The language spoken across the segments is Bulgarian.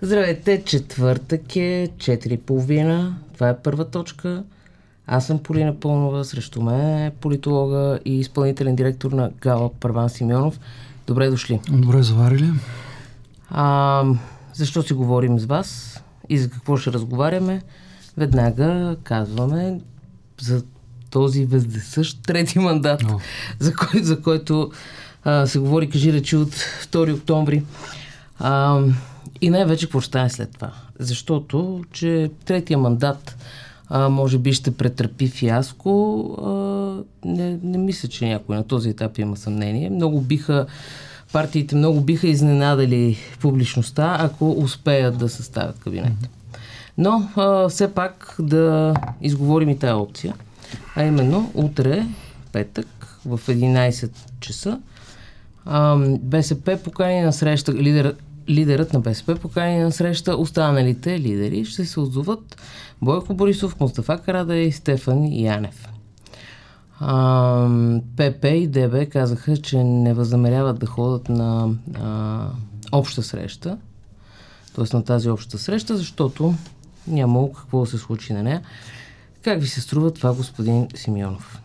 Здравейте, четвъртък е, 4.30. Това е първа точка. Аз съм Полина Пълнова, срещу мен е политолога и изпълнителен директор на Гала Първан Симеонов. Добре дошли. Добре заварили. А, защо си говорим с вас и за какво ще разговаряме? Веднага казваме за този вездесъщ трети мандат, за, кой, за който а, се говори, кажи речи от 2 октомври. А, и най-вече какво ще стане след това. Защото, че третия мандат а, може би ще претърпи фиаско. А, не, не мисля, че някой на този етап има съмнение. Много биха партиите много биха изненадали публичността, ако успеят да съставят кабинет. Но а, все пак да изговорим и тая опция. А именно, утре, петък, в 11 часа, а, БСП покани на среща, лидер, лидерът на БСП покани на среща останалите лидери. Ще се отзоват Бойко Борисов, Мустафа Карада и Стефан Янев. ПП и ДБ казаха, че не възнамеряват да ходят на а, обща среща, т.е. на тази обща среща, защото нямало какво да се случи на нея. Как ви се струва това, господин Симеонов?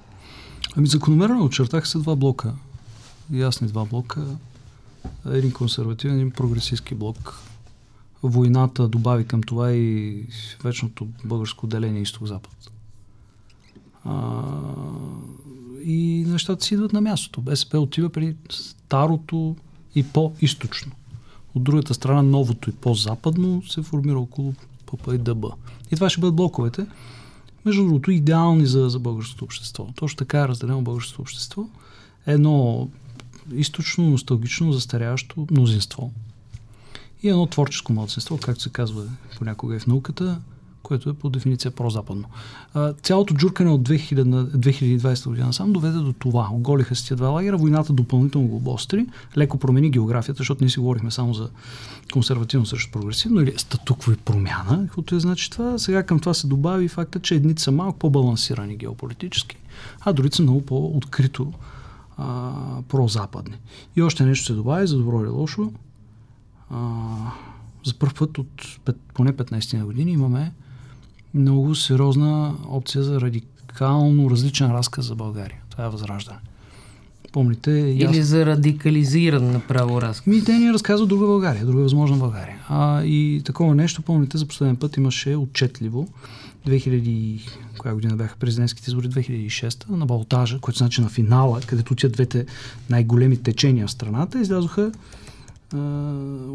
Ами закономерно очертах се два блока. Ясни два блока. Един консервативен, един прогресистски блок. Войната добави към това и вечното българско деление изток-запад. А, и нещата си идват на мястото. БСП отива при старото и по-источно. От другата страна, новото и по-западно се формира около ПП и. И това ще бъдат блоковете. Между другото, идеални за, за българското общество. Точно така е разделено българското общество. Едно източно, носталгично, застаряващо мнозинство. И едно творческо младсинство, както се казва понякога и в науката, което е по дефиниция прозападно. А, цялото джуркане от 2000, 2020 година сам доведе до това. Оголиха се тия два лагера, войната допълнително го обостри, леко промени географията, защото ние си говорихме само за консервативно срещу прогресивно или статукво и промяна, каквото е значи това. Сега към това се добави факта, че едните са малко по-балансирани геополитически, а другите са много по-открито а, прозападни. И още нещо се добави, за добро или лошо. А, за първ път от поне 15 на години имаме много сериозна опция за радикално различен разказ за България. Това е възраждане. Помните. Или яс... за радикализиран направо разказ. Ми, те ни разказват друга България, друга възможна България. А, и такова нещо, помните, за последен път имаше отчетливо 2000, коя година бяха президентските избори, 2006 на Балтажа, което значи на финала, където отиват двете най-големи течения в страната, излязоха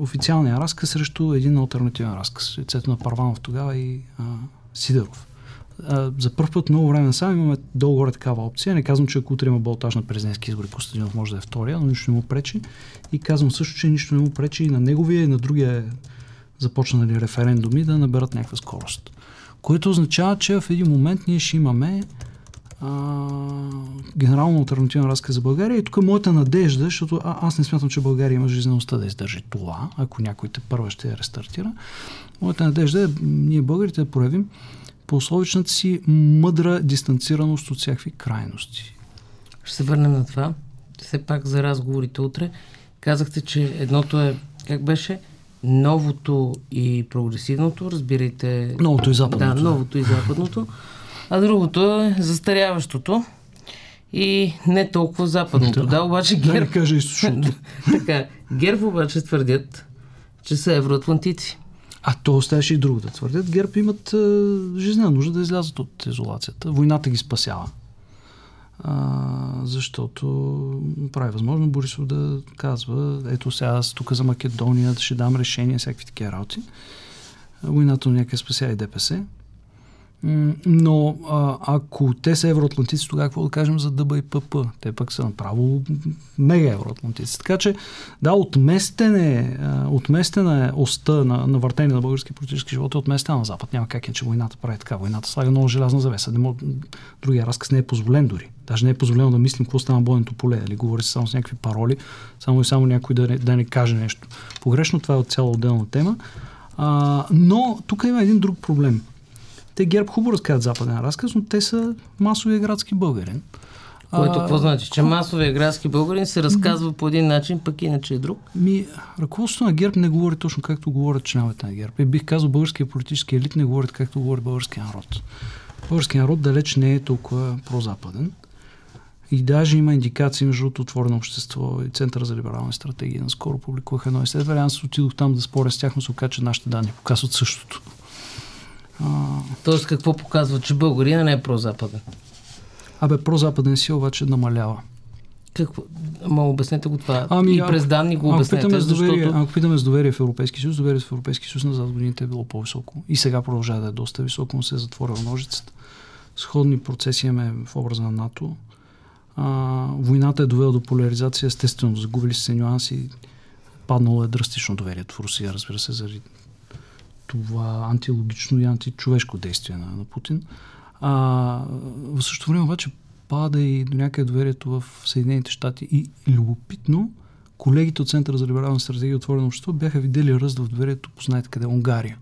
официалния разказ срещу един альтернативен разказ. Лицето на Парванов тогава и а, Сидеров. За първ път много време сам имаме долу-горе такава опция. Не казвам, че ако утре има болтаж на президентски избори, Костадинов може да е втория, но нищо не му пречи. И казвам също, че нищо не му пречи и на неговия, и на другия започнали референдуми да наберат някаква скорост. Което означава, че в един момент ние ще имаме а, генерално альтернативен разказ за България. И тук моята надежда, защото а, аз не смятам, че България има жизнеността да издържи това, ако някой те първа ще я рестартира. Моята надежда е ние българите да проявим по условичната си мъдра дистанцираност от всякакви крайности. Ще се върнем на това. Все пак за разговорите утре. Казахте, че едното е, как беше, новото и прогресивното, разбирайте. Новото и западното. Да, новото и западното. А другото е застаряващото и не толкова западното. Да, да обаче ГЕРБ... Да кажа източното. така, ГЕРБ обаче твърдят, че са евроатлантици. А то оставаше и друго да твърдят. ГЕРБ имат е, жизнена нужда да излязат от изолацията. Войната ги спасява. А, защото прави възможно Борисов да казва, ето сега аз тук за Македония ще дам решение, всякакви такива работи. Войната някъде спася и ДПС. Но а, ако те са евроатлантици, тогава какво да кажем за ДБ и ПП? Те пък са направо мега евроатлантици. Така че, да, отместен е, отместен е оста на, на въртение на български политически живот е отместен на Запад. Няма как е, че войната прави така. Войната слага много желязна завеса. Не мог, другия разказ не е позволен дори. Даже не е позволено да мислим какво става на бойното поле. Дали говори се само с някакви пароли, само и само някой да не, да не каже нещо. Погрешно това е от цяла отделна тема. А, но тук има един друг проблем – те ГЕРБ хубаво разказват западен разказ, но те са масовия градски българин. Което какво значи? Че масовия градски българин се разказва по един начин, пък иначе е друг? Ми, ръководството на ГЕРБ не говори точно както говорят членовете на ГЕРБ. И бих казал, българския политически елит не говорят както говори българския народ. Българския народ далеч не е толкова прозападен. И даже има индикации между отворено общество и Центъра за либерални стратегии. Наскоро публикувах едно изследване. Аз отидох там да споря с тях, но се оказа, че нашите данни показват същото. Тоест какво показва, че българина не е прозападен? Абе, прозападен си обаче намалява. Какво? Ама обяснете го това. Ами, и през данни го обяснете. Ако питаме, защото... доверие, ако питаме с доверие в Европейски съюз, доверието в Европейски съюз назад годините е било по-високо. И сега продължава да е доста високо, но се е затворила ножицата. Сходни процеси имаме в образа на НАТО. А, войната е довела до поляризация, естествено, загубили се нюанси. Паднало е драстично доверието в Русия, разбира се, заради това антилогично и античовешко действие на, на Путин. А, в същото време обаче пада и до някъде доверието в Съединените щати. И любопитно, колегите от Центъра за либерална стратегия и отворено общество бяха видели ръст в доверието, познаете къде, Унгария.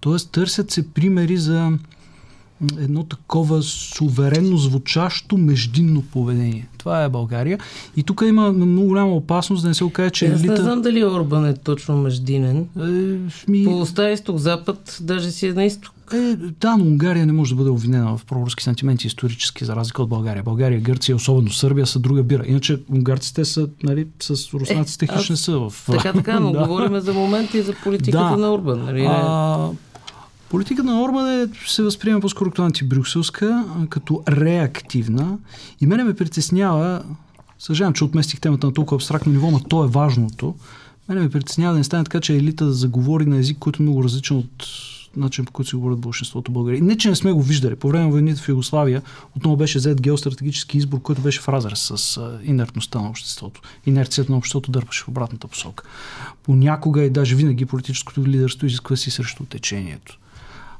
Тоест търсят се примери за едно такова суверенно звучащо междинно поведение. Това е България. И тук има много голяма опасност да не се окаже, че Аз елита... не знам дали Орбан е точно междинен. Е, ми... По оста изток-запад, даже си е на изток. Е, да, но Унгария не може да бъде обвинена в проруски сантименти исторически, за разлика от България. България, Гърция, особено Сърбия са друга бира. Иначе унгарците са, нали, с руснаците е, хищ не са в... Така, така, но да. говорим за моменти за политиката да. на Орбан. Нали? А, Политика на Орбан е, се възприема по-скоро като антибрюкселска, като реактивна. И мене ме притеснява, съжалявам, че отместих темата на толкова абстрактно ниво, но то е важното. Мене ме притеснява да не стане така, че елита да заговори на език, който е много различен от начин по който се говорят большинството българи. Не, че не сме го виждали. По време на войните в Югославия отново беше взет геостратегически избор, който беше в разрез с инертността на обществото. Инерцията на обществото дърпаше в обратната посока. Понякога и даже винаги политическото лидерство изисква си срещу течението.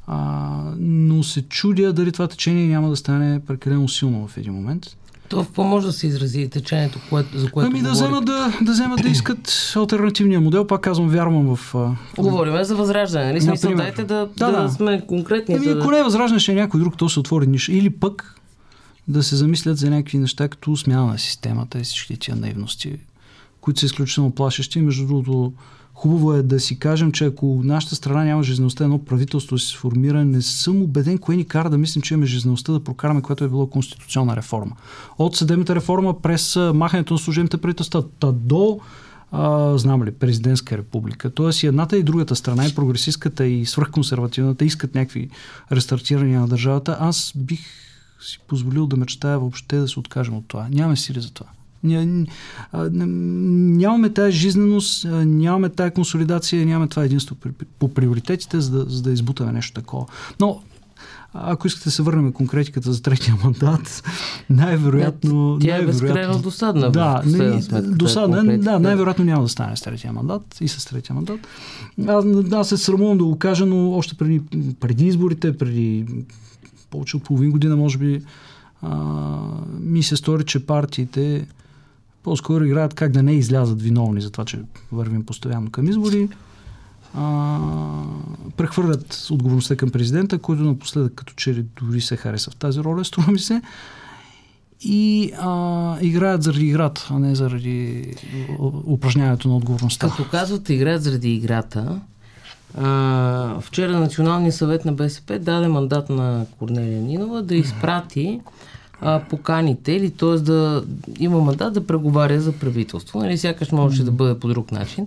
А, но се чудя дали това течение няма да стане прекалено силно в един момент. То в какво може да се изрази течението, което, за което Ами да вземат да, да вземат да искат альтернативния модел. Пак казвам, вярвам в... Говорим за възраждане, нали? Смисъл, дайте да, да, да, да, сме конкретни. Ами, ако не е възраждане, ще е някой друг, то се отвори ниша. Или пък да се замислят за някакви неща, като смяна на системата и всички тия наивности, които са изключително плашещи. Между другото, Хубаво е да си кажем, че ако нашата страна няма жизнеността, едно правителство се сформира, не съм убеден кое ни кара да мислим, че имаме жизнеността да прокараме, което е било конституционна реформа. От съдебната реформа през махането на служебните правителства до а, знам ли, президентска република. Тоест и едната и другата страна, и прогресистката, и свръхконсервативната, искат някакви рестартирания на държавата. Аз бих си позволил да мечтая въобще да се откажем от това. Нямаме сили за това. Нямаме тази жизненост, нямаме тази консолидация, нямаме това единство по приоритетите, за да, за да избутаме нещо такова. Но ако искате да се върнем конкретиката за третия мандат, най-вероятно... Тя е безкрайно досадна. Да, не, досадна, да, най-вероятно няма да стане с третия мандат и с третия мандат. Аз, аз се срамувам да го кажа, но още преди, преди изборите, преди повече от половин година, може би, а, ми се стори, че партиите по-скоро играят как да не излязат виновни за това, че вървим постоянно към избори. А, прехвърлят отговорността към президента, който напоследък като че дори се хареса в тази роля, струва ми се. И а, играят заради играта, а не заради упражняването на отговорността. Като казвате играят заради играта, а, вчера Националния съвет на БСП даде мандат на Корнелия Нинова да изпрати а, поканите или т.е. да има мандат да преговаря за правителство. Нали, сякаш можеше да бъде по друг начин.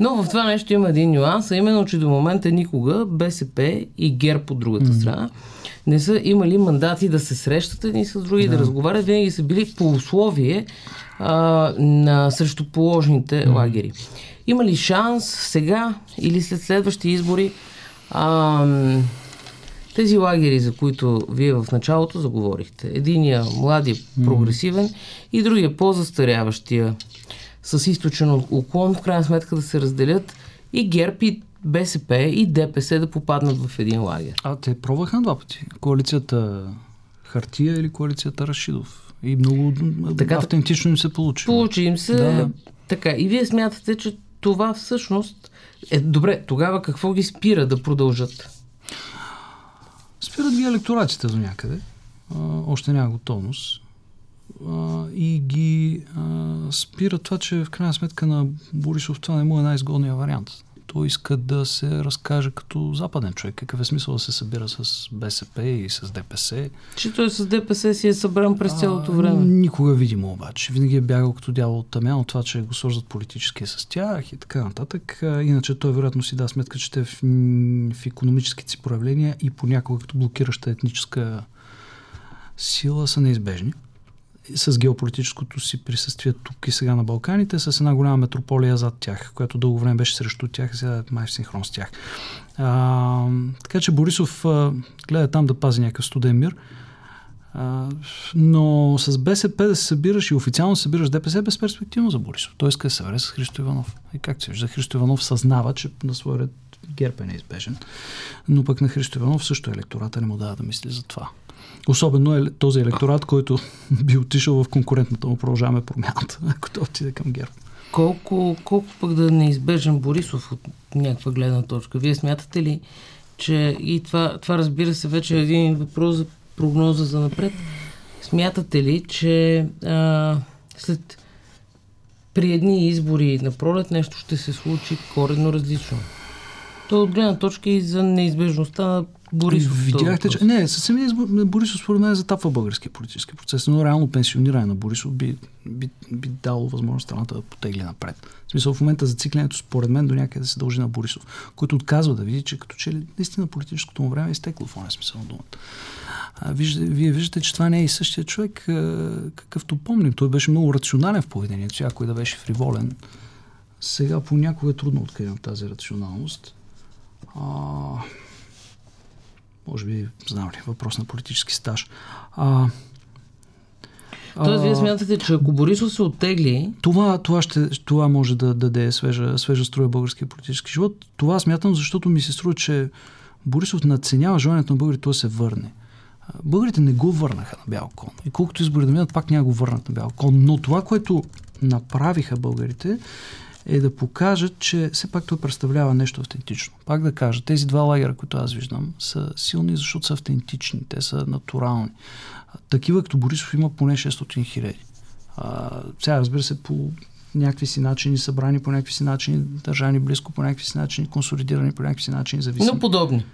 Но в това нещо има един нюанс, а именно, че до момента никога БСП и ГЕРБ по другата страна не са имали мандати да се срещат едни с други, да, да разговарят, винаги са били по условие а, на срещу положните лагери. Има ли шанс сега или след следващи избори а, тези лагери, за които вие в началото заговорихте, единия млади, прогресивен mm. и другия по-застаряващия с източен уклон, в крайна сметка да се разделят и ГЕРБ и БСП и ДПС да попаднат в един лагер. А те пробваха на два пъти. Коалицията Хартия или коалицията Рашидов. И много така, автентично им се получи. Получи им се. Да. Така. И вие смятате, че това всъщност е добре. Тогава какво ги спира да продължат? Спират ги електоратите до някъде. А, още няма готовност. а, и ги а, спира това, че в крайна сметка на Борисов това не му е най-изгодният вариант той иска да се разкаже като западен човек. Какъв е смисъл да се събира с БСП и с ДПС? Че той с ДПС си е събран през цялото време. никога видимо обаче. Винаги е бягал като дявол от тъмян от това, че го свързват политически с тях и така нататък. Иначе той вероятно си да сметка, че те в, в економическите си проявления и понякога като блокираща етническа сила са неизбежни с геополитическото си присъствие тук и сега на Балканите, с една голяма метрополия зад тях, която дълго време беше срещу тях, сега е май в синхрон с тях. А, така че Борисов а, гледа там да пази някакъв студен мир. А, но с БСП да се събираш и официално събираш ДПС е безперспективно за Борисов. Той иска да се с Христо Иванов. И как се вижда, Христо Иванов съзнава, че на своя ред ГЕРБ е неизбежен. Но пък на Христо Иванов също електората не му дава да мисли за това. Особено е този електорат, който би отишъл в конкурентната му продължаваме промяната, ако той отиде към ГЕРБ. Колко, колко пък да неизбежен Борисов от някаква гледна точка? Вие смятате ли, че и това, това разбира се вече е един въпрос за прогноза за напред. Смятате ли, че а, след при едни избори на пролет нещо ще се случи коренно различно? То от гледна точка и за неизбежността на Борисов. Видяхте, че... Не, самия избор Борисов според мен затапва българския политически процес, но реално пенсиониране на Борисов би, би, би дало възможност страната да потегли напред. В смисъл в момента зациклянето според мен до някъде се дължи на Борисов, който отказва да види, че като че ли наистина политическото му време е изтекло в оня смисъл на думата. А, вижда, вие виждате, че това не е и същия човек, какъвто помним. Той беше много рационален в поведението си, ако и да беше фриволен. Сега понякога е трудно откривам тази рационалност. А, може би, знам ли, въпрос на политически стаж. А, Тоест, вие смятате, че ако Борисов се оттегли... Това, това, ще, това може да даде свежа, свежа строя българския политически живот. Това смятам, защото ми се струва, че Борисов надценява желанието на българите да се върне. Българите не го върнаха на бял кон. И колкото избори да минат, пак няма го върнат на бял кон. Но това, което направиха българите, е да покажат, че все пак той представлява нещо автентично. Пак да кажа, тези два лагера, които аз виждам, са силни, защото са автентични, те са натурални. Такива като Борисов има поне 600 хиляди. Сега, разбира се, по някакви си начини, събрани по някакви си начини, държани близко по някакви си начини, консолидирани по някакви си начини, зависими. Но подобни.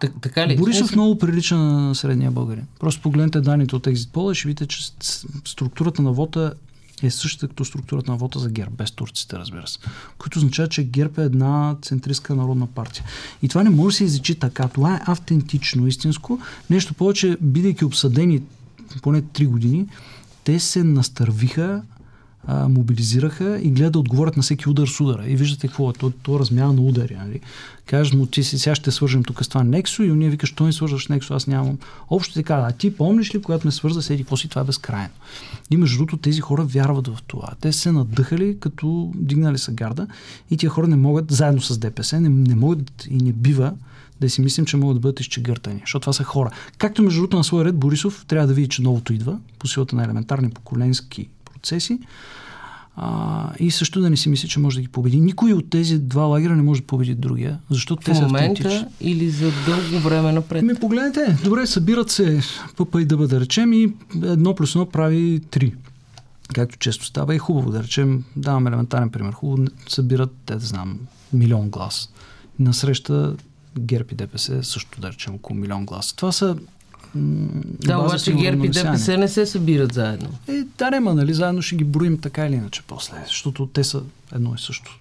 Так, така ли? Борисов много прилича на средния българин. Просто погледнете данните от Poll и ще видите, че структурата на вота е същата като структурата на вота за ГЕРБ, без турците, разбира се. Което означава, че ГЕРБ е една центристка народна партия. И това не може да се изречи така. Това е автентично, истинско. Нещо повече, бидейки обсъдени поне 3 години, те се настървиха а, мобилизираха и гледат да отговорят на всеки удар с удара. И виждате какво е. То, то размяна на удари. Нали? Кажеш му, ти си, сега ще свържем тук с това Нексо и уния викаш, що не свързваш Нексо, аз нямам. Общо така, а ти помниш ли, когато ме свърза с еди, какво си, това е безкрайно. И между другото, тези хора вярват в това. Те се надъхали, като дигнали са гарда и тия хора не могат, заедно с ДПС, не, не могат и не бива да си мислим, че могат да бъдат изчегъртани, защото това са хора. Както между другото на своя ред Борисов трябва да види, че новото идва по силата на елементарни поколенски процеси. А, и също да не си мисли, че може да ги победи. Никой от тези два лагера не може да победи другия, защото в те са момента или за дълго време напред? Ми погледнете, добре, събират се ПП и да да речем и едно плюс едно прави три. Както често става и хубаво, да речем, давам елементарен пример. Хубаво събират, те да знам, милион глас. Насреща ГЕРБ и ДПС също, да речем, около милион глас. Това са да, обаче ГЕРБ и ДПС не се събират заедно. Е, да, нема, нали, заедно ще ги броим така или иначе после, защото те са едно и също.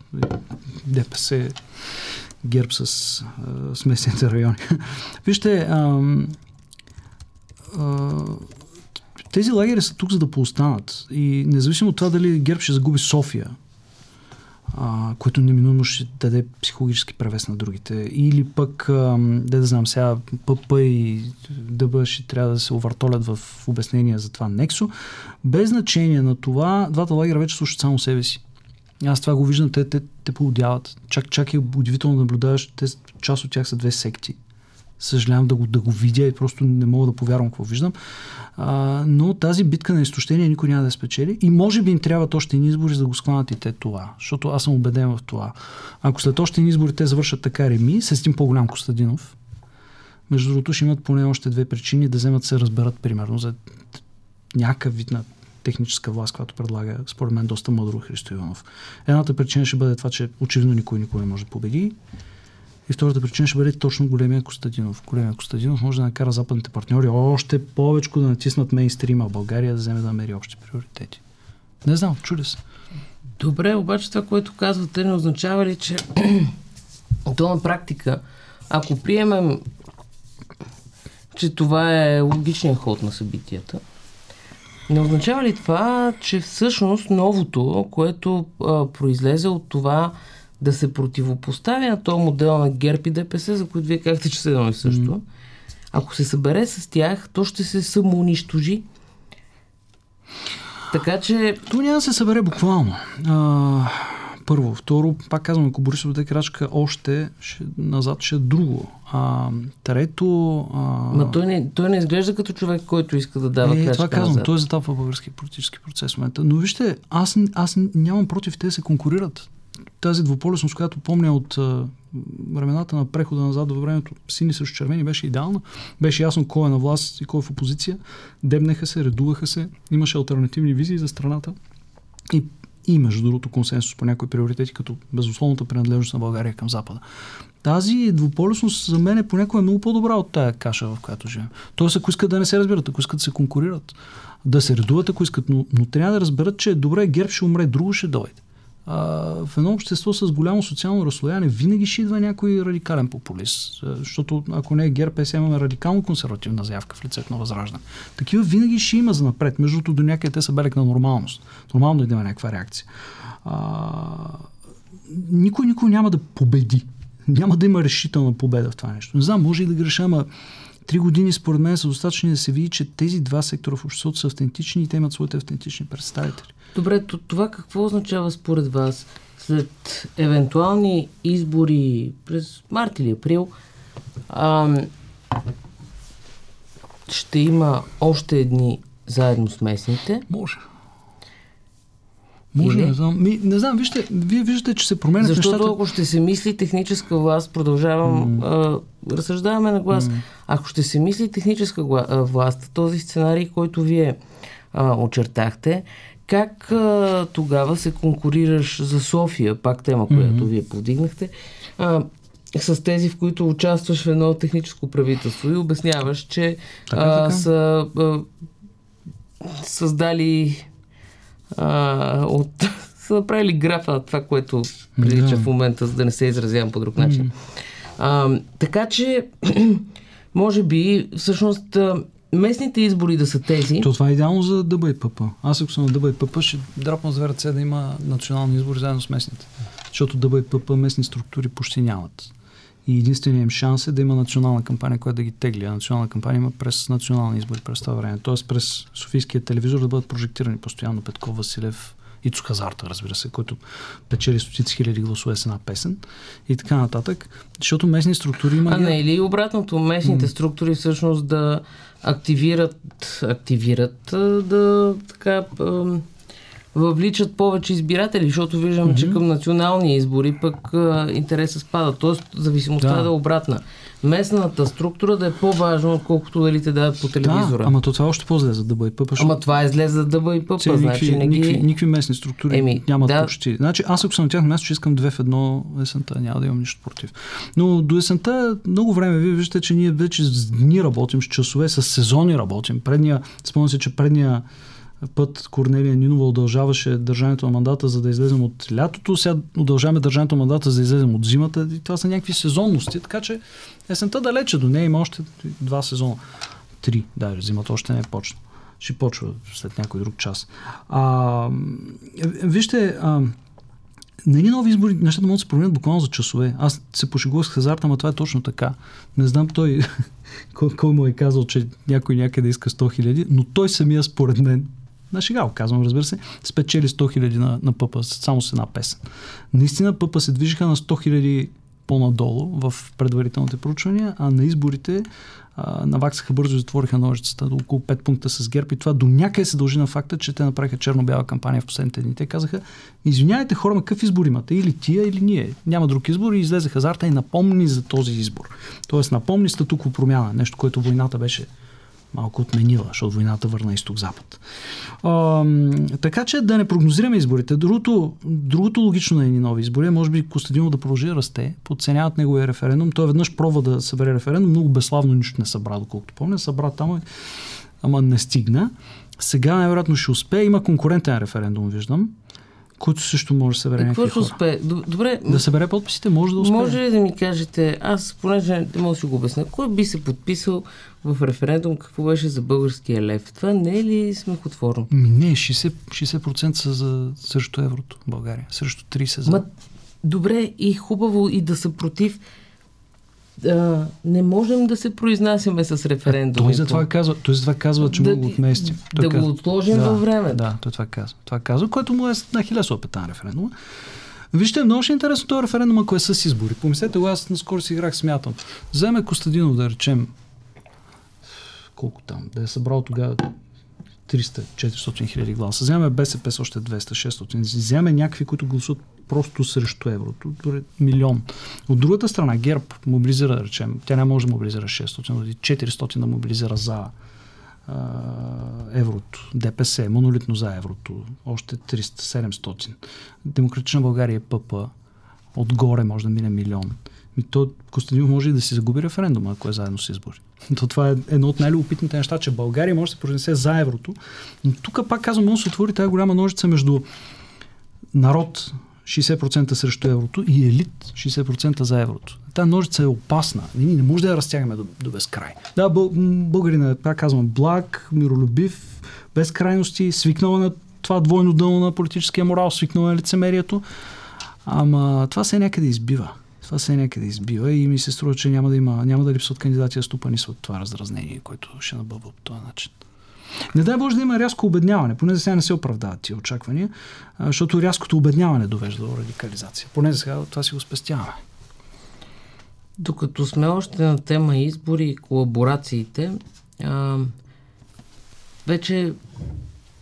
ДПС, ГЕРБ с а, смесените райони. Вижте, а, а, тези лагери са тук за да поостанат. И независимо от това дали ГЕРБ ще загуби София, а, което неминуемо ще даде психологически превес на другите. Или пък, а, да знам, сега ПП и ДБ ще трябва да се овъртолят в обяснения за това Нексо. Без значение на това, двата лагера вече слушат само себе си. Аз това го виждам, те, те, те поудяват. Чак, чак е удивително да наблюдаваш, те, част от тях са две секти съжалявам да го, да го видя и просто не мога да повярвам какво виждам. А, но тази битка на изтощение никой няма да спечели и може би им трябват още ни избори, за да го скланат и те това. Защото аз съм убеден в това. Ако след още ни избори те завършат така реми, с един по-голям Костадинов, между другото ще имат поне още две причини да вземат се разберат примерно за някакъв вид на техническа власт, която предлага, според мен, доста мъдро Христо Иванов. Едната причина ще бъде това, че очевидно никой никой не може да победи. И втората причина ще бъде точно големия Костадинов. Големия Костадинов може да накара западните партньори още повече да натиснат мейнстрима България да вземе да намери общи приоритети. Не знам, чуде се. Добре, обаче това, което казвате, не означава ли, че то на практика, ако приемем, че това е логичният ход на събитията, не означава ли това, че всъщност новото, което а, произлезе от това да се противопоставя на този модел на ГЕРБ и ДПС, за които вие казахте, че се едно и също, mm. ако се събере с тях, то ще се самоунищожи. Така че... То няма да се събере буквално. А, първо. Второ, пак казвам, ако Борисов даде крачка още, ще, назад ще е друго. А, трето... А... Ма той не, той не изглежда като човек, който иска да дава е, крачка това казвам, назад. той е затапва български политически процес в момента. Но вижте, аз, аз нямам против те да се конкурират тази двуполюсност, която помня от а, времената на прехода назад във времето, сини срещу червени, беше идеална. Беше ясно кой е на власт и кой е в опозиция. Дебнеха се, редуваха се, имаше альтернативни визии за страната. И, и между другото консенсус по някои приоритети, като безусловната принадлежност на България към Запада. Тази двуполюсност за мен е понякога много по-добра от тая каша, в която живеем. Тоест, ако искат да не се разбират, ако искат да се конкурират, да се редуват, ако искат, но, но трябва да разберат, че добре, герб ще умре, друго ще дойде а, в едно общество с голямо социално разслояване винаги ще идва някой радикален популист. Защото ако не е ГЕРБ, сега имаме радикално консервативна заявка в лицето на Възраждане. Такива винаги ще има за напред. Между другото, до някъде те са белек на нормалност. Нормално е да има някаква реакция. А, никой никой няма да победи. Няма да има решителна победа в това нещо. Не знам, може и да греша, ама три години според мен са достатъчни да се види, че тези два сектора в обществото са автентични и те имат своите автентични представители. Добре, това какво означава според вас? След евентуални избори през март или април, а, ще има още едни заедно с местните. Може. Може, Или? не знам. Ми, не знам, вижте, вие виждате, че се променят Защото нещата. ако ще се мисли техническа власт, продължавам, mm. а, разсъждаваме на глас, mm. ако ще се мисли техническа власт, този сценарий, който вие а, очертахте, как а, тогава се конкурираш за София, пак тема, която mm-hmm. вие повдигнахте, а, с тези, в които участваш в едно техническо правителство и обясняваш, че така, а, така. са а, създали а, от са направили графа на това, което прилича в момента, за да не се изразявам по друг начин. Mm-hmm. А, така че, може би, всъщност, местните избори да са тези. То това е идеално за ДБ и ПП. Аз ако съм на ДБ и ПП, ще драпна две ръце да има национални избори заедно с местните. Защото ДБ и ПП местни структури почти нямат. И единственият им шанс е да има национална кампания, която да ги тегли. А национална кампания има през национални избори през това време. Тоест през Софийския телевизор да бъдат прожектирани постоянно Петков, Василев, и Хазарта, разбира се, който печели стотици хиляди гласове с една песен и така нататък. Защото местни структури има... А не, или обратното, местните структури всъщност да активират, активират да така въвличат повече избиратели, защото виждам, mm-hmm. че към национални избори пък интереса спада. Тоест, зависимостта да. да е обратна местната структура да е по-важна, отколкото дали те дадат по телевизора. Да, ама то това е още по-зле за дъба и. Ама това е зле за дъба и пъпа. Значи, никакви, ги... никакви, никакви местни структури Еми, нямат да. почти. Значи аз ако съм на тях място, ще искам две в едно есента, няма да имам нищо против. Но до есента много време, вие виждате, че ние вече с дни работим, с часове, с сезони работим. Предния, спомням се, че предния път Корнелия Нинова удължаваше държането на мандата, за да излезем от лятото. Сега удължаваме държането на мандата, за да излезем от зимата. И това са някакви сезонности. Така че есента далече до нея има още два сезона. Три, да, зимата още не е почна. Ще почва след някой друг час. А, вижте, а, на едни нови избори нещата могат да се променят буквално за часове. Аз се пошегувах с хазарта, но това е точно така. Не знам той кой, кой му е казал, че някой някъде иска 100 хиляди, но той самия според мен на шега казвам, разбира се, спечели 100 хиляди на, на Пъпа само с една песен. Наистина Пъпа се движиха на 100 хиляди по-надолу в предварителните проучвания, а на изборите наваксаха бързо и затвориха ножицата до около 5 пункта с ГЕРБ и това до някъде се дължи на факта, че те направиха черно-бяла кампания в последните дни. Те казаха, извинявайте хора, какъв избор имате? Или тия, или ние. Няма друг избор и излезе хазарта и напомни за този избор. Тоест напомни статукво промяна, нещо, което войната беше малко отменила, защото войната върна изток-запад. А, така че да не прогнозираме изборите. Другото, другото логично на едни нови избори е, може би Костадинов да продължи да расте, подценяват неговия референдум. Той веднъж пробва да събере референдум, много безславно нищо не събра, доколкото помня. Събра там, ама не стигна. Сега най-вероятно ще успее. Има конкурентен референдум, виждам който също може да събере Какво ще успее? Добре. Да събере подписите, може да успее. Може ли да ми кажете, аз понеже не мога да си го обясня, кой би се подписал в референдум, какво беше за българския лев? Това не е ли смехотворно? Ми не, 60%, 60% са за, срещу еврото в България, срещу 30% за... Ма, добре и хубаво и да са против а, не можем да се произнасяме с референдум. Той това казва, той това казва, че да, го отмести. Той да казва, го отложим да, във време. Да, той това казва. Това казва, което му е на хиляда опита референдума. Вижте, много ще е интересно този референдум, ако е с избори. Помислете, аз наскоро си играх, смятам. Вземе Костадинов, да речем, колко там, да е събрал тогава 300-400 хиляди гласа. Вземе БСП с още 200-600. Вземе някакви, които гласуват просто срещу еврото. Милион. От другата страна, ГЕРБ мобилизира, да речем, тя не може да мобилизира 600, но 400 да мобилизира за еврото. ДПС, монолитно за еврото. Още 300-700. Демократична България е ПП. Отгоре може да мине милион. Ми то Костадинов може и да си загуби референдума, ако е заедно с избори. То това е едно от най-любопитните неща, че България може да се произнесе за еврото, но тук пак казвам, може да се отвори тази голяма ножица между народ 60% срещу еврото и елит 60% за еврото. Та ножица е опасна. Ние не може да я разтягаме до, до безкрай. Да, бъл, българина, пак казвам, благ, миролюбив, без крайности, свикнала на това двойно дъно на политическия морал, свикнала на лицемерието. Ама това се някъде избива. Това се някъде избива и ми се струва, че няма да има, няма да липсват кандидати да стопанисват това раздразнение, което ще набъбва по този начин. Не дай Боже да има рязко обедняване, поне за сега не се оправдават тия очаквания, защото рязкото обедняване довежда до радикализация. Поне за сега това си го спестяваме. Докато сме още на тема избори и колаборациите, а, вече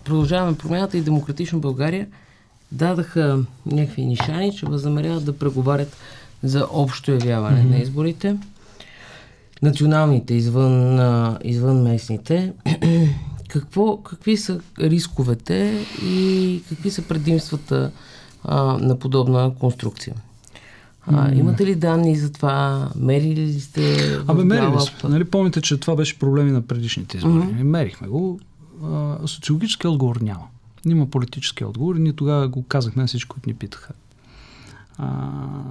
продължаваме промяната и Демократично България дадаха някакви нишани, че възнамеряват да преговарят за общо явяване mm-hmm. на изборите. Националните, извън, извън местните. Какво, какви са рисковете и какви са предимствата а, на подобна конструкция? А, имате ли данни за това? Мерили ли сте? Абе, мерили сме. Нали, помните, че това беше проблеми на предишните избори. Mm-hmm. Мерихме го. А, социологически отговор няма. Има политически отговор ние тогава го казахме на всички, които ни питаха.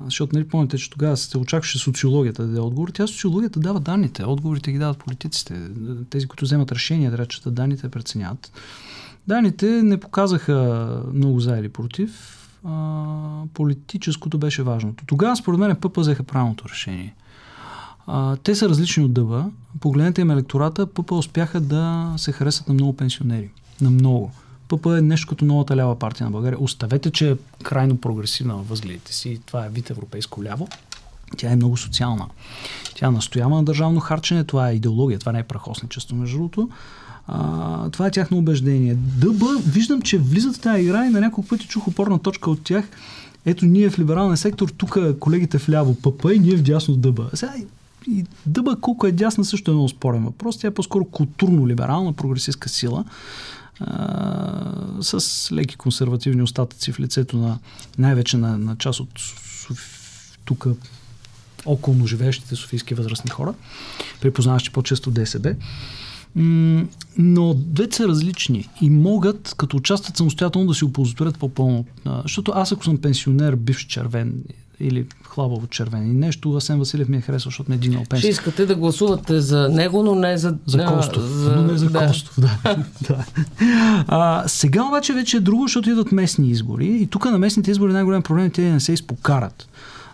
Защото, нали, помните, че тогава се очакваше социологията да даде отговор. Тя социологията дава данните, отговорите ги дават политиците. Тези, които вземат решения, трябва че данните преценят. Данните не показаха много за или против. А, политическото беше важното. Тогава, според мен, ПП взеха правилното решение. А, те са различни от дъба. Погледнете им електората, ПП успяха да се харесат на много пенсионери. На много. ПП е нещо като новата лява партия на България. Оставете, че е крайно прогресивна във възгледите си. Това е вид европейско ляво. Тя е много социална. Тя настоява на държавно харчене. Това е идеология. Това не е прахосничество, между другото. А, това е тяхно убеждение. ДБ, виждам, че влизат в тази игра и на няколко пъти чух опорна точка от тях. Ето ние в либералния сектор, тук колегите в ляво ПП и ние в дясно ДБ. Сега и дъба колко е дясна също е много спорен въпрос. Тя е по-скоро културно-либерална, прогресистка сила с леки консервативни остатъци в лицето на най-вече на, на част от тук около живеещите софийски възрастни хора, припознаващи по-често ДСБ. Но двете са различни и могат, като участват самостоятелно, да си оползотворят по-пълно. Защото аз, ако съм пенсионер, бивш червен или хлабаво червен и нещо, Асен Василев ми е харесал, защото ме е дигнал пенсия. Ще искате да гласувате за него, но не за... За Костов, за... но не за да. Костов, да. да. А, сега обаче вече е друго, защото идват местни избори и тук на местните избори най-голям проблем е те не се изпокарат.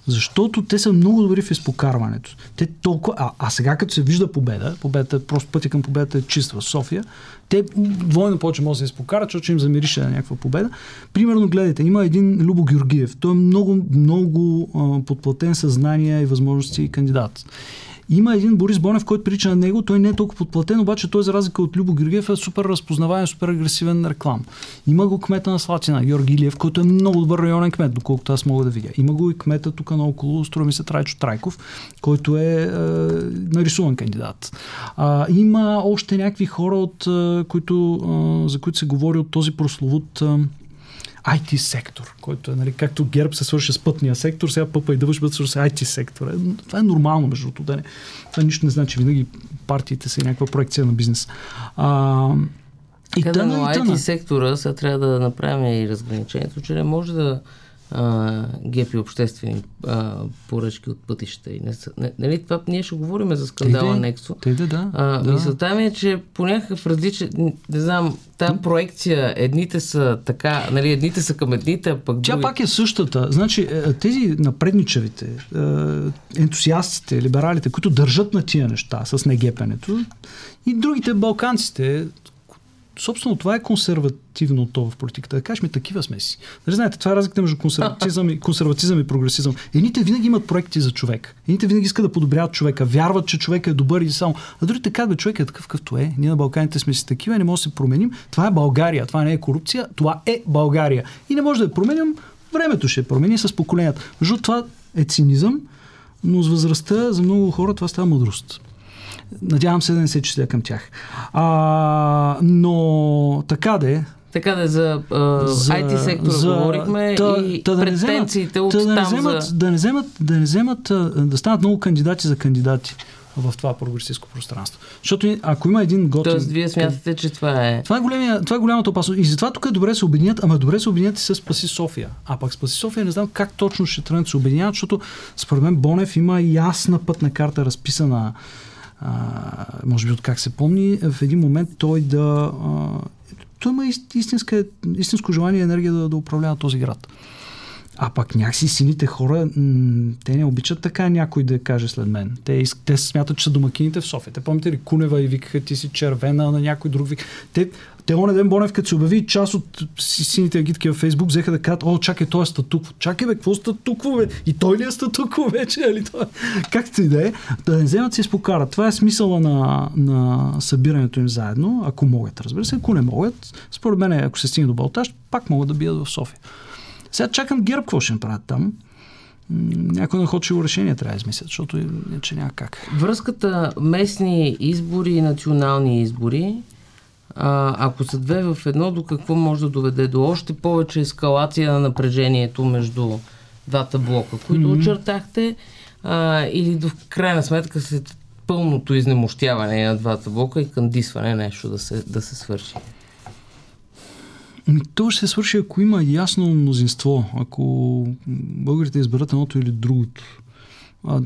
Защото те са много добри в изпокарването. Те толкова... А, а сега като се вижда победа, победата, просто пътя към победата е чиста в София, те двойно повече може да се изпокарат, защото им замирише на някаква победа. Примерно, гледайте, има един Любо Георгиев. Той е много, много а, подплатен съзнание и възможности и кандидат. Има един Борис Бонев, който прилича на него, той не е толкова подплатен, обаче той за разлика от Любо Георгиев е супер разпознаваем, супер агресивен реклам. Има го кмета на Слатина, Георги Илиев, който е много добър районен кмет, доколкото аз мога да видя. Има го и кмета тук наоколо, струва ми се Трайчо Трайков, който е, е нарисуван кандидат. А, има още някакви хора, от, е, които, е, за които се говори от този прословут е, IT сектор, който е, нали, както ГЕРБ се свърши с пътния сектор, сега пъпа и дъвъж бъде свърши с IT сектор. Е, това е нормално, между другото. Да не, това нищо не значи. Винаги партиите са някаква проекция на бизнес. А, и тъна, но IT сектора, сега трябва да направим и разграничението, че не може да а, гепи обществени а, поръчки от пътища. И не, не, нали, това ние ще говорим за скандала Тейде, Нексо. Тейде, да, а, да. Мисълта ми е, че по някакъв различен, не знам, тази проекция, едните са така, нали, едните са към едните, а пък Тя други... пак е същата. Значи, е, тези напредничавите, е, ентусиастите, либералите, които държат на тия неща с негепенето, и другите балканците, собствено това е консервативното в политиката. Да кажеш ми, такива сме си. Нали знаете, това е разликата между консерватизъм и, консерватизъм и прогресизъм. Едните винаги имат проекти за човек. Едните винаги искат да подобряват човека, вярват, че човек е добър и само. А другите казват, човек е такъв какъвто е. Ние на Балканите сме си такива, не може да се променим. Това е България, това не е корупция, това е България. И не може да я променим, времето ще промени с поколенията. Между това е цинизъм, но с възрастта за много хора това става мъдрост. Надявам се да не се числя към тях. А, но така де, така да за, а, за IT сектора за, говорихме та, и та да претенциите от да не вземат, за... Да не вземат, да не вземат, да станат много кандидати за кандидати в това прогресистско пространство. Защото ако има един готин... Тоест, вие смятате, че това е... Това е, големия, това е голямата опасност. И затова тук е добре се обединят, ама добре се обединят и с Спаси София. А пак Спаси София не знам как точно ще тръгнат да се обединяват, защото според мен Бонев има ясна пътна карта разписана а, може би от как се помни, в един момент той да... А, той има истинска, истинско желание и енергия да, да управлява този град. А пък някакси сините хора, те не обичат така някой да каже след мен. Те, те смятат, че са домакините в София. Те помните ли Кунева и викаха ти си червена на някой друг вик. Те, те оня ден Бонев, като се обяви, част от сините агитки във Фейсбук взеха да кажат, о, чакай, той е статукво. Чакай, бе, какво статукво, бе? И той ли е статукво вече? Али той? Както и да е, да не вземат си спокарат. Това е смисъла на, на събирането им заедно, ако могат, разбира се. Ако не могат, според мен, ако се стигне до Балтаж, пак могат да бият в София. Сега чакам ГЕРБ какво ще направят там. Някой находчиво решение трябва да измислят, защото иначе няма как. Връзката местни избори и национални избори, а, ако са две в едно, до какво може да доведе? До още повече ескалация на напрежението между двата блока, които mm-hmm. очертахте, а, или до крайна сметка след пълното изнемощяване на двата блока и кандисване нещо да се, да се свърши. Ами, то ще се свърши, ако има ясно мнозинство, ако българите изберат едното или другото.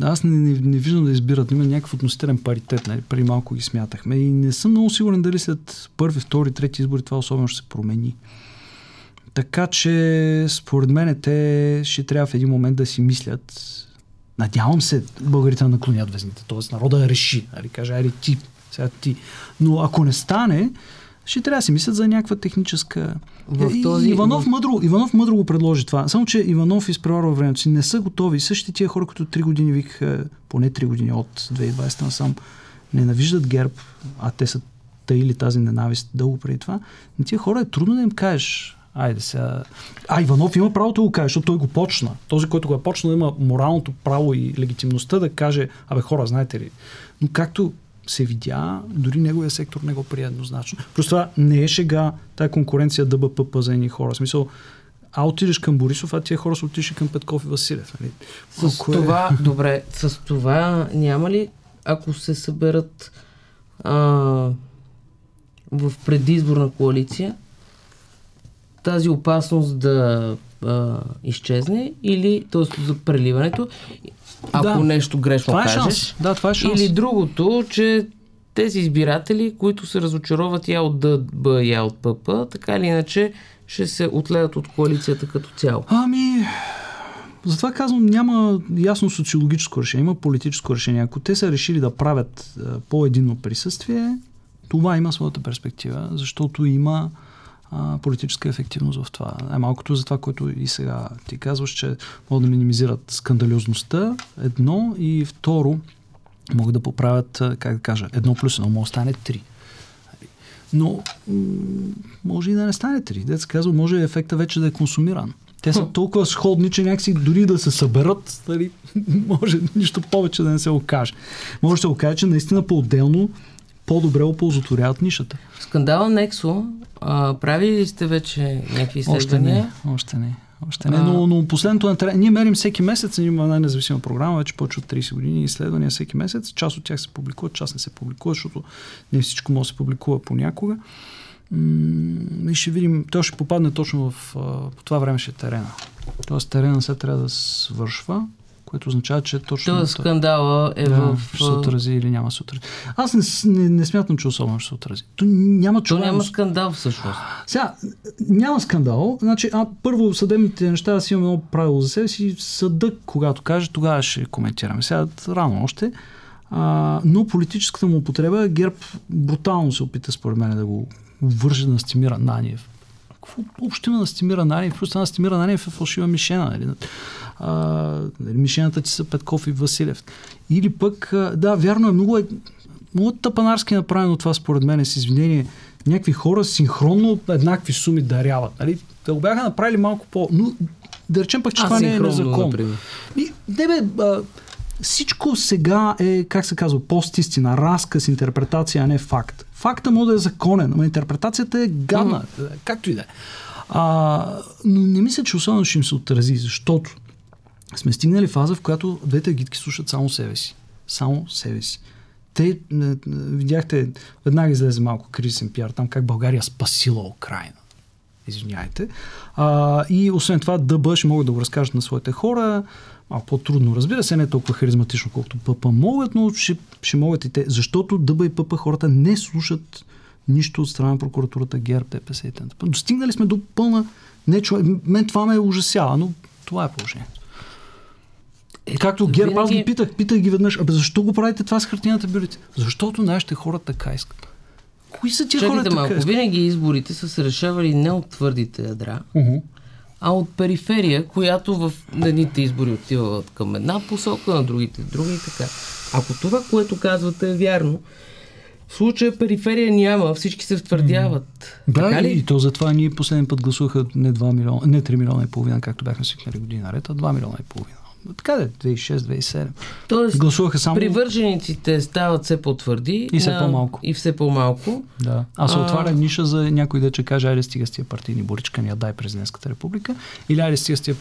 Аз не, не, не виждам да избират. Има някакъв относителен паритет. Нали? Преди малко ги смятахме. И не съм много сигурен дали след първи, втори, трети избори това особено ще се промени. Така че, според мен, те ще трябва в един момент да си мислят. Надявам се българите да наклонят везните. Тоест народа да реши. Нали? Каже, айде ти, сега ти. Но ако не стане, ще трябва да си мислят за някаква техническа... В този... Иванов, мъдро, Иванов мъдро го предложи това. Само, че Иванов изпреварва времето си. Не са готови. Същите тия хора, които 3 години викаха, поне 3 години от 2020 насам, ненавиждат ГЕРБ, а те са таили тази ненавист дълго преди това. На тия хора е трудно да им кажеш Айде сега. А Иванов има правото да го каже, защото той го почна. Този, който го е почнал, има моралното право и легитимността да каже, абе хора, знаете ли. Но както се видя, дори неговия сектор не го прие еднозначно. Просто това не е шега, тая конкуренция ДБПП за едни хора. В смисъл, а отидеш към Борисов, а тия хора са отишли към Петков и Василев. Нали? С Колко е? това, е? добре, с това няма ли, ако се съберат а, в предизборна коалиция, тази опасност да а, изчезне или т.е. за преливането ако да. нещо грешно това е кажеш. Шанс. Да, това е шанс. Или другото, че тези избиратели, които се разочароват я от ДБ, я от ПП, така или иначе ще се отлеят от коалицията като цяло. Ами, затова казвам, няма ясно социологическо решение, има политическо решение. Ако те са решили да правят по-единно присъствие, това има своята перспектива, защото има а, политическа ефективност в това. Най-малкото за това, което и сега ти казваш, че могат да минимизират скандалиозността, едно, и второ, могат да поправят, как да кажа, едно плюс едно може да стане три. Но може и да не стане три. Деца казва, може ефекта вече да е консумиран. Те са толкова сходни, че някакси дори да се съберат, дали, може нищо повече да не се окаже. Може да се окаже, че наистина по-отделно по-добре оползотворяват нишата. Скандала Нексо, а, правили ли сте вече някакви изследвания? Още не, още не. Още не, но, но последното на трябва. Ние мерим всеки месец, ние имаме една независима програма, вече повече от 30 години изследвания всеки месец. Част от тях се публикуват, част не се публикуват, защото не всичко може да се публикува понякога. И ще видим, той ще попадне точно в, по това време ще е терена. Тоест терена се трябва да свършва, което означава, че точно... Тоест скандала е да, в... Ще се отрази или няма се отрази. Аз не, не, не смятам, че особено ще се отрази. То няма, То няма скандал всъщност. Сега, няма скандал. Значи, а, първо съдебните неща да си имаме едно правило за себе си. Съда, когато каже, тогава ще коментираме. Сега рано още. А, но политическата му употреба ГЕРБ брутално се опита според мен да го върже на Стимира Наниев. Има на Стимира Наниев? Просто на Стимира Наниев е фалшива мишена. Нали? А, нали, мишената ти са Петков и Василев. Или пък, да, вярно е, много е много тъпанарски направено това според мен с извинение. Някакви хора синхронно еднакви суми даряват. Нали? Да го бяха направили малко по... Но, да речем пък, че това не е незаконно. И, не бе, а, всичко сега е, как се казва, постистина, разказ, интерпретация, а не факт. Факта може да е законен, но интерпретацията е гадна, mm-hmm. както и да е. но не мисля, че особено ще им се отрази, защото сме стигнали фаза, в която двете агитки слушат само себе си. Само себе си. Те, видяхте, веднага излезе малко кризисен пиар там, как България спасила Украина. Извиняйте. А, и освен това, ДБ ще могат да го разкажат на своите хора малко по-трудно. Разбира се, не е толкова харизматично, колкото ПП могат, но ще, ще могат и те. Защото ДБ и ПП хората не слушат нищо от страна на прокуратурата, ГЕРБ, ДПС и т.н. Достигнали сме до пълна нечу... Мен това ме ужасява, но това е положението. Е, Както ГЕРБ, винаги... аз ги питах, питах ги веднъж, абе защо го правите това с хартината бюлетин? Защото нашите хора така искат. Кои са тия хора малко, така винаги изборите са се решавали не от твърдите ядра, uh-huh а от периферия, която в едните избори отива към една посока, на другите друга и така. Ако това, което казвате е вярно, в случая периферия няма, всички се втвърдяват. Да, така ли? и то затова ние последния път гласуваха не 2 милиона, не 3 милиона и половина, както бяхме свикнали година наред, а 2 милиона и половина. Така да, 2006-2007. Тоест, Гласуваха само... привържениците стават все по-твърди. И все на... по-малко. И все по-малко. Да. А се отваря ниша за някой да че каже, айде стига с тия партийни боричкания, дай президентската република. Или айде стига с тия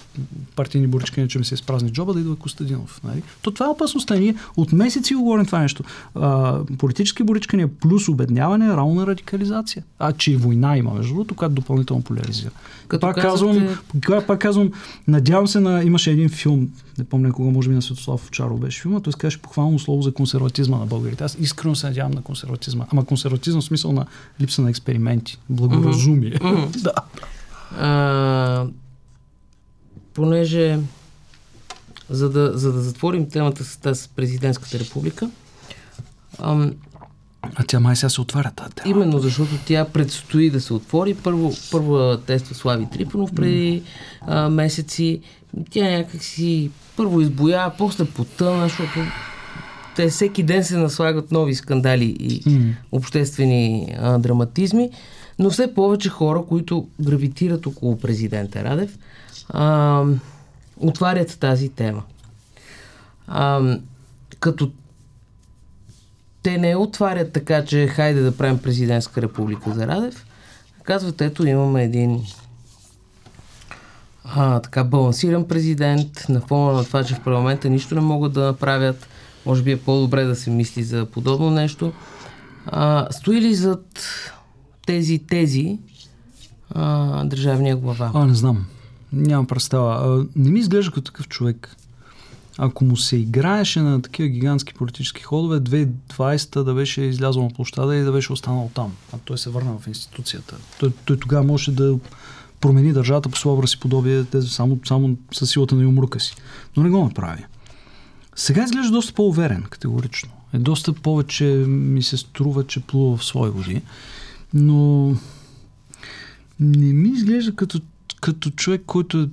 партийни боричкания, че ми се изпразни джоба, да идва Костадинов. Нали? То това е опасността. Ние от месеци говорим това нещо. А, политически боричкания плюс обедняване е равно на радикализация. А, че и война има, между другото, която допълнително поляризира. Като пак, казвам, пак казвам, надявам се на... Имаше един филм, не помня кога, може би на Светослав Овчаров беше филма, той казваше похвално слово за консерватизма на българите. Аз искрено се надявам на консерватизма. Ама консерватизъм в смисъл на липса на експерименти, благоразумие. Mm-hmm. да. А, понеже за да, за да затворим темата с тази президентската република, ам, а тя май сега се отваря тази тема. Именно, защото тя предстои да се отвори. Първо, първо тества Слави Трипанов преди а, месеци. Тя някак си първо избоя, после потъна, защото те всеки ден се наслагат нови скандали и mm. обществени а, драматизми, но все повече хора, които гравитират около президента Радев, а, отварят тази тема. А, като те не отварят така, че хайде да правим президентска република за Радев. Казват, ето имаме един а, така балансиран президент, на фона на това, че в парламента нищо не могат да направят. Може би е по-добре да се мисли за подобно нещо. А, стои ли зад тези тези а, държавния глава? А, не знам. Нямам представа. А, не ми изглежда като такъв човек ако му се играеше на такива гигантски политически ходове, 2020 да беше излязъл на площада и да беше останал там. А той се върна в институцията. Той, той тогава може да промени държавата по своя си подобие само, само с силата на юмрука си. Но не го направи. Сега изглежда доста по-уверен, категорично. Е доста повече ми се струва, че плува в свои води. Но не ми изглежда като, като човек, който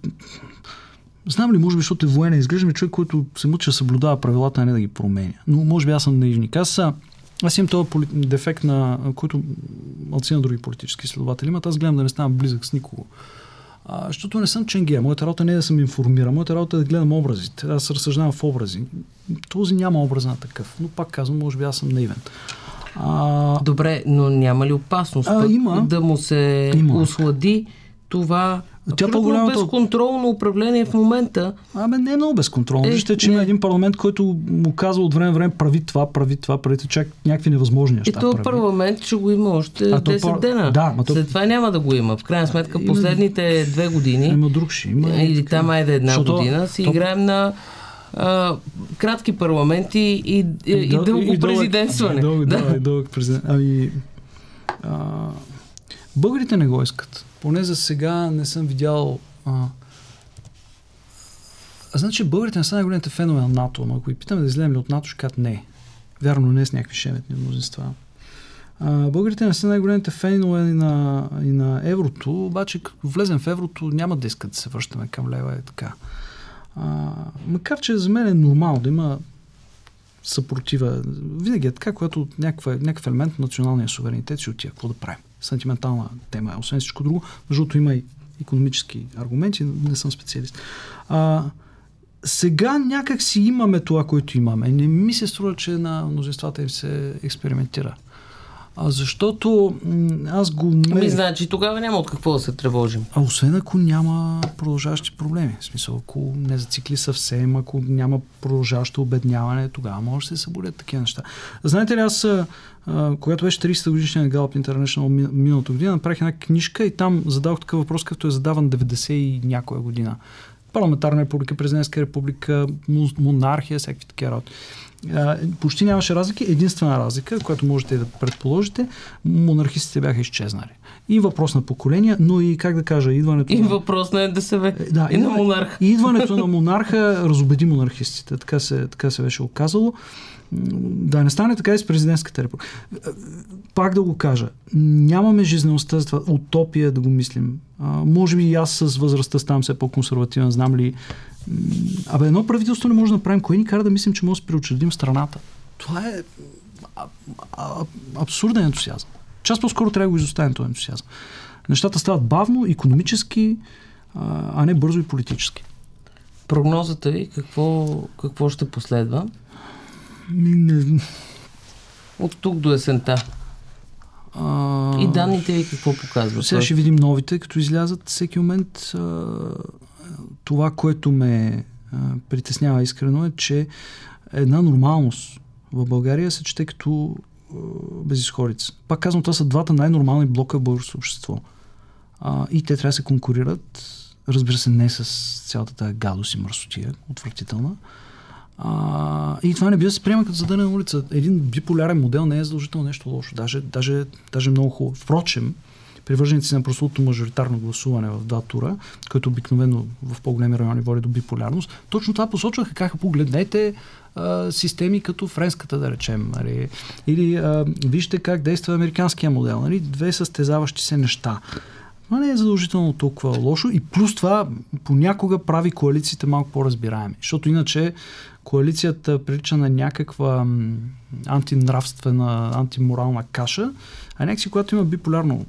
Знам ли, може би, защото е военен, изглежда ми човек, който се мъча да съблюдава правилата, а не да ги променя. Но може би аз съм наивник. Аз, аз имам този поли... дефект, на който малци на други политически следователи имат. Аз гледам да не ставам близък с никого. А, защото не съм ченгия. Моята работа не е да съм информиран. Моята работа е да гледам образите. Аз разсъждавам в образи. Този няма образ на такъв. Но пак казвам, може би аз съм наивен. А... Добре, но няма ли опасност а, има. да му се има. ослади това тя по-голямото... безконтролно управление в момента. Абе, не е много безконтролно. Е, Вижте, че не. има един парламент, който му казва от време време прави това, прави това, прави чак някакви невъзможни неща. И то парламент ще го има още а 10 пар... дена. Да, ма то... След това няма да го има. В крайна сметка, последните две години. Има друг ще има. Или там айде една Защото... година си то... играем на а, кратки парламенти и, и, и, и дълго и президентстване. Дълго, да, и дълъг президент. Ами, а, българите не го искат. Поне за сега не съм видял... А, а значи българите не са най-големите фенове на НАТО, но ако и питаме да излезем ли от НАТО, ще кажат не. Вярно, не с някакви шеметни мнозинства. А, българите не са най-големите фенове и на, и на еврото, обаче като влезем в еврото няма да искат да се връщаме към лева и така. А, макар, че за мен е нормално да има съпротива. Винаги е така, когато някаква, някакъв елемент на националния суверенитет си отива. Какво да правим? Сантиментална тема е. Освен всичко друго, защото има и економически аргументи, не съм специалист. А, сега някак си имаме това, което имаме. Не ми се струва, че на мнозинствата им се експериментира. А защото аз го... Ами, значи тогава няма от какво да се тревожим. А освен ако няма продължаващи проблеми. В смисъл, ако не зацикли съвсем, ако няма продължаващо обедняване, тогава може да се събудят такива неща. Знаете ли, аз, когато беше 30 годишния на Gallup International миналата година, направих една книжка и там задавах такъв въпрос, като е задаван 90 и някоя година. Парламентарна република, президентска република, монархия, всякакви такива работи почти нямаше разлики. Единствена разлика, която можете да предположите, монархистите бяха изчезнали. И въпрос на поколения, но и как да кажа, идването. И на... въпрос на НДСВ. Е, да, и, на монарха. И идването на монарха разобеди монархистите. Така се, така се беше оказало. Да не стане така и с президентската република. Пак да го кажа, нямаме жизнеността за това, утопия да го мислим. А, може би и аз с възрастта ставам все по-консервативен, знам ли Абе, едно правителство не може да направим. Кой ни кара да мислим, че може да преочредим страната? Това е а, а, абсурден ентусиазъм. Част по-скоро трябва да го изоставим този ентусиазъм. Нещата стават бавно, економически, а не бързо и политически. Прогнозата ви какво, какво ще последва? Не... От тук до есента. А... И данните ви какво показват? Сега ще видим новите, като излязат всеки момент. А това, което ме а, притеснява искрено е, че една нормалност в България се чете като а, безисходица. Пак казвам, това са двата най-нормални блока в българското общество. А, и те трябва да се конкурират, разбира се, не с цялата тази гадост и мръсотия, отвратителна. А, и това не бива да се приема като задънена улица. Един биполярен модел не е задължително нещо лошо, даже, даже, даже много хубаво. Впрочем, привърженици на прословото мажоритарно гласуване в два тура, което обикновено в по-големи райони води до биполярност, точно това посочваха как погледнете системи като френската, да речем. Нали? Или а, вижте как действа американския модел. Нали? Две състезаващи се неща. Това не е задължително толкова лошо и плюс това понякога прави коалициите малко по-разбираеми. Защото иначе коалицията прилича на някаква антинравствена, антиморална каша, а някакси, когато има биполярно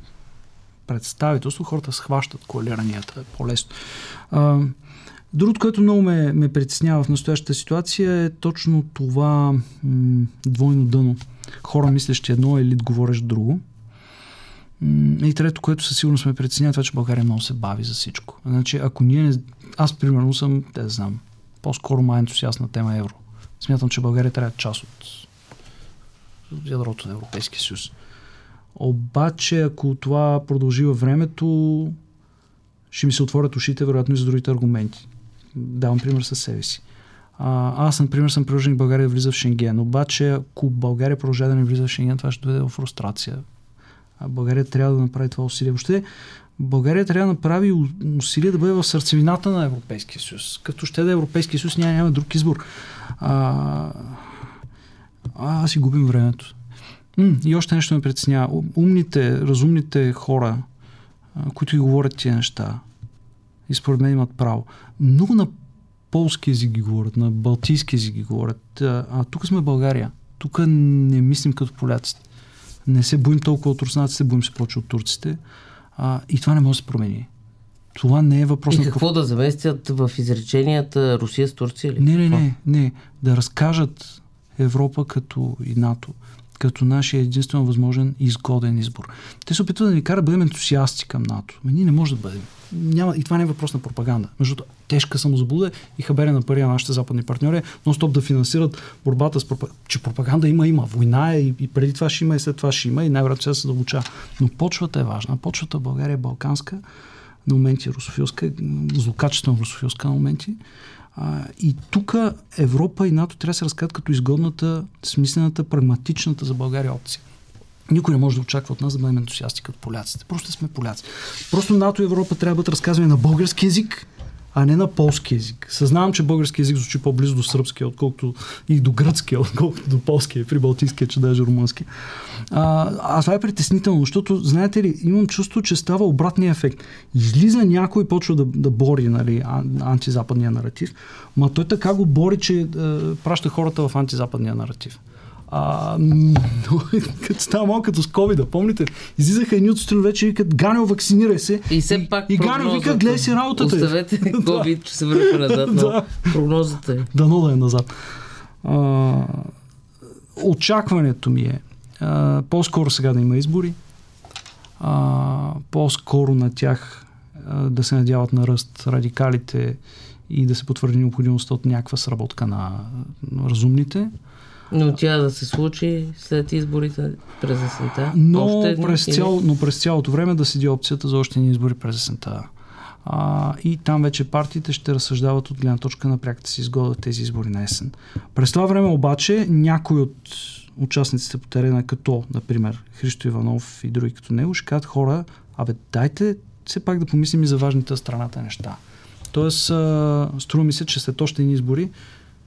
представителство, хората схващат коалиранията по-лесно. Другото, което много ме, ме притеснява в настоящата ситуация е точно това м- двойно дъно. Хора мислещи едно, елит говорещ друго. И трето, което със сигурност ме притеснява, това, че България много се бави за всичко. Значи, ако ние не... Аз, примерно, съм, те да знам, по-скоро май ентусиаст на тема евро. Смятам, че България трябва е част от ядрото на Европейския съюз. Обаче, ако това продължи във времето, ще ми се отворят ушите, вероятно и за другите аргументи. Давам пример със себе си. А, аз, например, съм приложен България да влиза в Шенген. Обаче, ако България продължава да не влиза в Шенген, това ще доведе в фрустрация. А България трябва да направи това усилие. Въобще, България трябва да направи усилие да бъде в сърцевината на Европейския съюз. Като ще да е Европейския съюз, няма, няма друг избор. А, а, аз си губим времето. М, и още нещо ме притеснява. Умните, разумните хора, които ги говорят тия неща, и според мен имат право, много на полски език ги говорят, на балтийски език ги говорят. А, а тук сме България. Тук не мислим като поляците. Не се боим толкова от руснаците, боим се повече от турците. А, и това не може да се промени. Това не е въпрос и на... какво да заместят в изреченията Русия с Турция ли? Не, не, не, не. Да разкажат Европа като и НАТО, като нашия единствено възможен изгоден избор. Те се опитват да ни карат да бъдем ентусиасти към НАТО. Но ние не може да бъдем. Няма, и това не е въпрос на пропаганда. Между тежка самозаблуда и хабере на пари на нашите западни партньори, но стоп да финансират борбата с пропаганда. Че пропаганда има, има. Война е и, и преди това ще има, и след това ще има, и най-вероятно се задълбоча. Но почвата е важна. Почвата в България е балканска, на моменти русофилска, злокачествено русофилска на моменти. А, и тук Европа и НАТО трябва да се разказват като изгодната, смислената, прагматичната за България опция. Никой не може да очаква от нас да бъдем ентусиасти като поляците. Просто сме поляци. Просто НАТО и Европа трябва да бъдат разказвани на български язик, а не на полски язик. Съзнавам, че български язик звучи по-близо до сръбския, отколкото и до гръцкия, отколкото до полския, при балтийския, че даже румънски. А, а това е притеснително, защото, знаете ли, имам чувство, че става обратния ефект. Излиза някой и почва да, да бори нали, антизападния наратив, ма той така го бори, че е, праща хората в антизападния наратив. А, но, като става малко като с covid помните? Излизаха едни от стенове, че викат, Ганел, вакцинирай се. И все пак И, Ганел вика, гледай си работата. Оставете COVID, че се върха назад, да. прогнозата е. Дано да е назад. А, очакването ми е а, по-скоро сега да има избори, а, по-скоро на тях а, да се надяват на ръст радикалите и да се потвърди необходимостта от някаква сработка на разумните. Но тя да се случи след изборите през есента. Но, още през, цяло, но през цялото време да седи опцията за още ни избори през есента. А, и там вече партиите ще разсъждават от гледна точка на пряката си изгода тези избори на есен. През това време обаче някой от участниците по терена, като, например, Христо Иванов и други като него, ще кажат хора, абе, дайте все пак да помислим и за важните страната неща. Тоест, а, струва ми се, че след още ни избори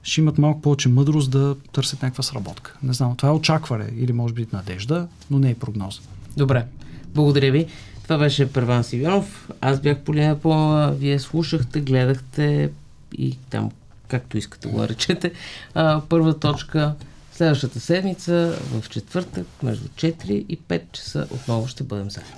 ще имат малко повече мъдрост да търсят някаква сработка. Не знам, това е очакване или може би надежда, но не е прогноза. Добре, благодаря ви. Това беше Първан Сивянов. Аз бях Полина Помова. Вие слушахте, гледахте и там, както искате го речете. А, първа точка следващата седмица в четвъртък между 4 и 5 часа отново ще бъдем заедно.